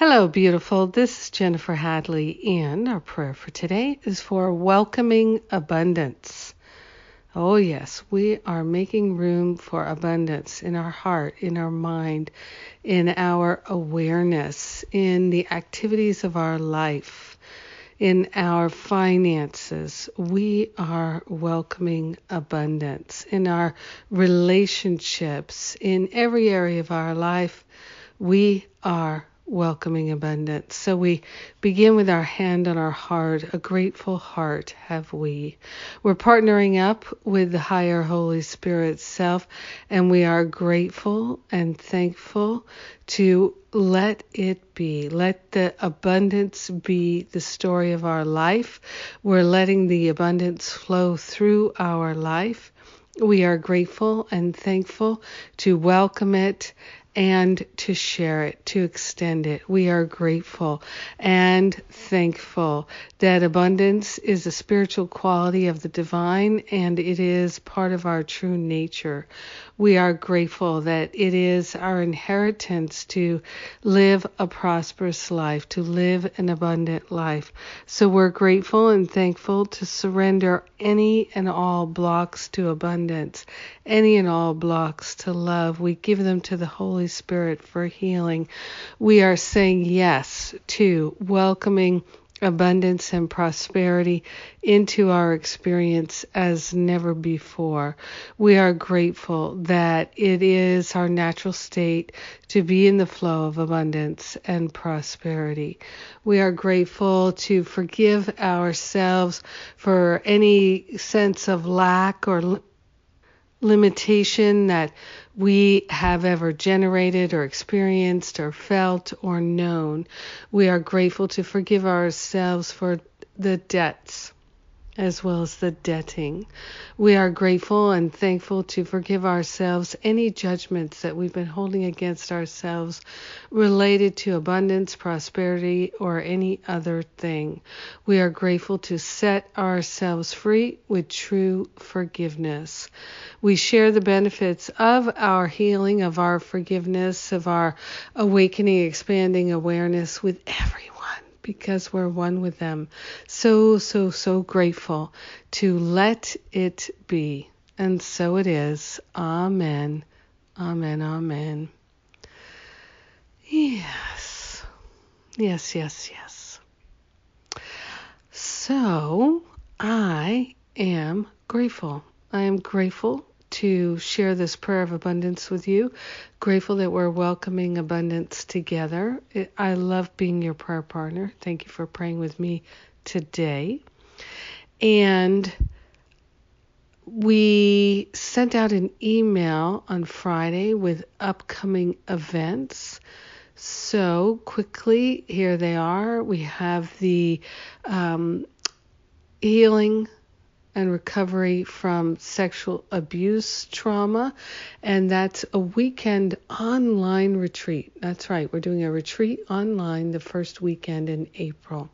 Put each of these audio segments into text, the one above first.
Hello, beautiful. This is Jennifer Hadley, and our prayer for today is for welcoming abundance. Oh, yes, we are making room for abundance in our heart, in our mind, in our awareness, in the activities of our life, in our finances. We are welcoming abundance in our relationships, in every area of our life. We are welcoming abundance. So we begin with our hand on our heart. A grateful heart have we. We're partnering up with the higher Holy Spirit self, and we are grateful and thankful to let it be. Let the abundance be the story of our life. We're letting the abundance flow through our life. We are grateful and thankful to welcome it and to share it, to extend it. We are grateful and thankful that abundance is a spiritual quality of the divine and it is part of our true nature. We are grateful that it is our inheritance to live a prosperous life, to live an abundant life. So we're grateful and thankful to surrender any and all blocks to abundance, any and all blocks to love. We give them to the Holy Spirit for healing. We are saying yes to welcoming abundance and prosperity into our experience as never before. We are grateful that it is our natural state to be in the flow of abundance and prosperity. We are grateful to forgive ourselves for any sense of lack or limitation that we have ever generated or experienced or felt or known. We are grateful to forgive ourselves for the debts as well as the debting. We are grateful and thankful to forgive ourselves any judgments that we've been holding against ourselves related to abundance, prosperity, or any other thing. We are grateful to set ourselves free with true forgiveness. We share the benefits of our healing, of our forgiveness, of our awakening, expanding awareness with everyone because we're one with them. So, so, so grateful to let it be. And so it is. Amen. Amen. Amen. Yes. Yes, yes, yes. So I am grateful. I am grateful to share this prayer of abundance with you. Grateful that we're welcoming abundance together. I love being your prayer partner. Thank you for praying with me today. And we sent out an email on Friday with upcoming events. So, quickly, here they are. We have the um, healing and recovery from sexual abuse trauma. And that's a weekend online retreat. That's right, we're doing a retreat online the first weekend in April.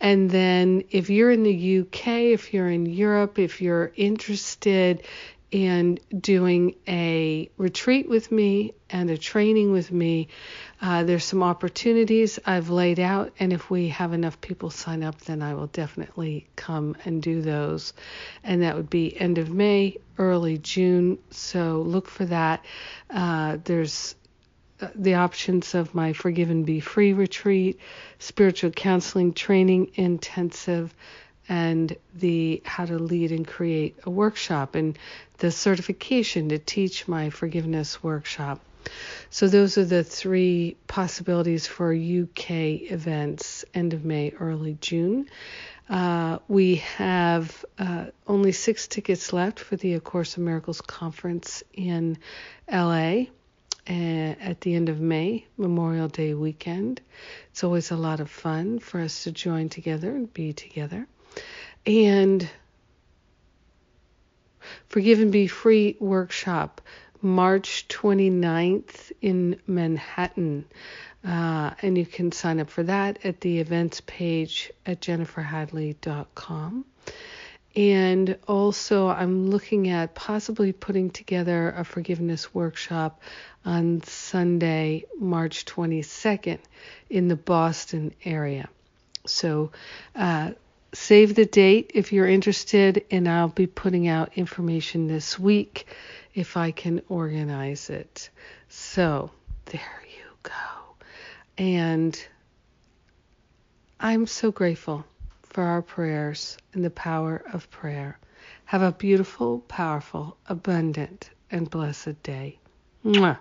And then if you're in the UK, if you're in Europe, if you're interested in doing a retreat with me and a training with me, uh, there's some opportunities I've laid out, and if we have enough people sign up, then I will definitely come and do those. And that would be end of May, early June. So look for that. Uh, there's uh, the options of my Forgive and Be Free retreat, spiritual counseling training intensive, and the How to Lead and Create a workshop, and the certification to teach my forgiveness workshop. So those are the three possibilities for UK events, end of May, early June. Uh, we have uh, only six tickets left for the A Course in Miracles conference in LA. at the end of May, Memorial Day weekend. It's always a lot of fun for us to join together and be together. And Forgive and Be Free workshop, March 29th in Manhattan. Uh, and you can sign up for that at the events page at jenniferhadley.com. And also, I'm looking at possibly putting together a forgiveness workshop on Sunday, March 22nd, in the Boston area. So, uh, save the date if you're interested, and I'll be putting out information this week if I can organize it. So, there you go. And I'm so grateful for our prayers and the power of prayer. Have a beautiful, powerful, abundant, and blessed day. Mwah.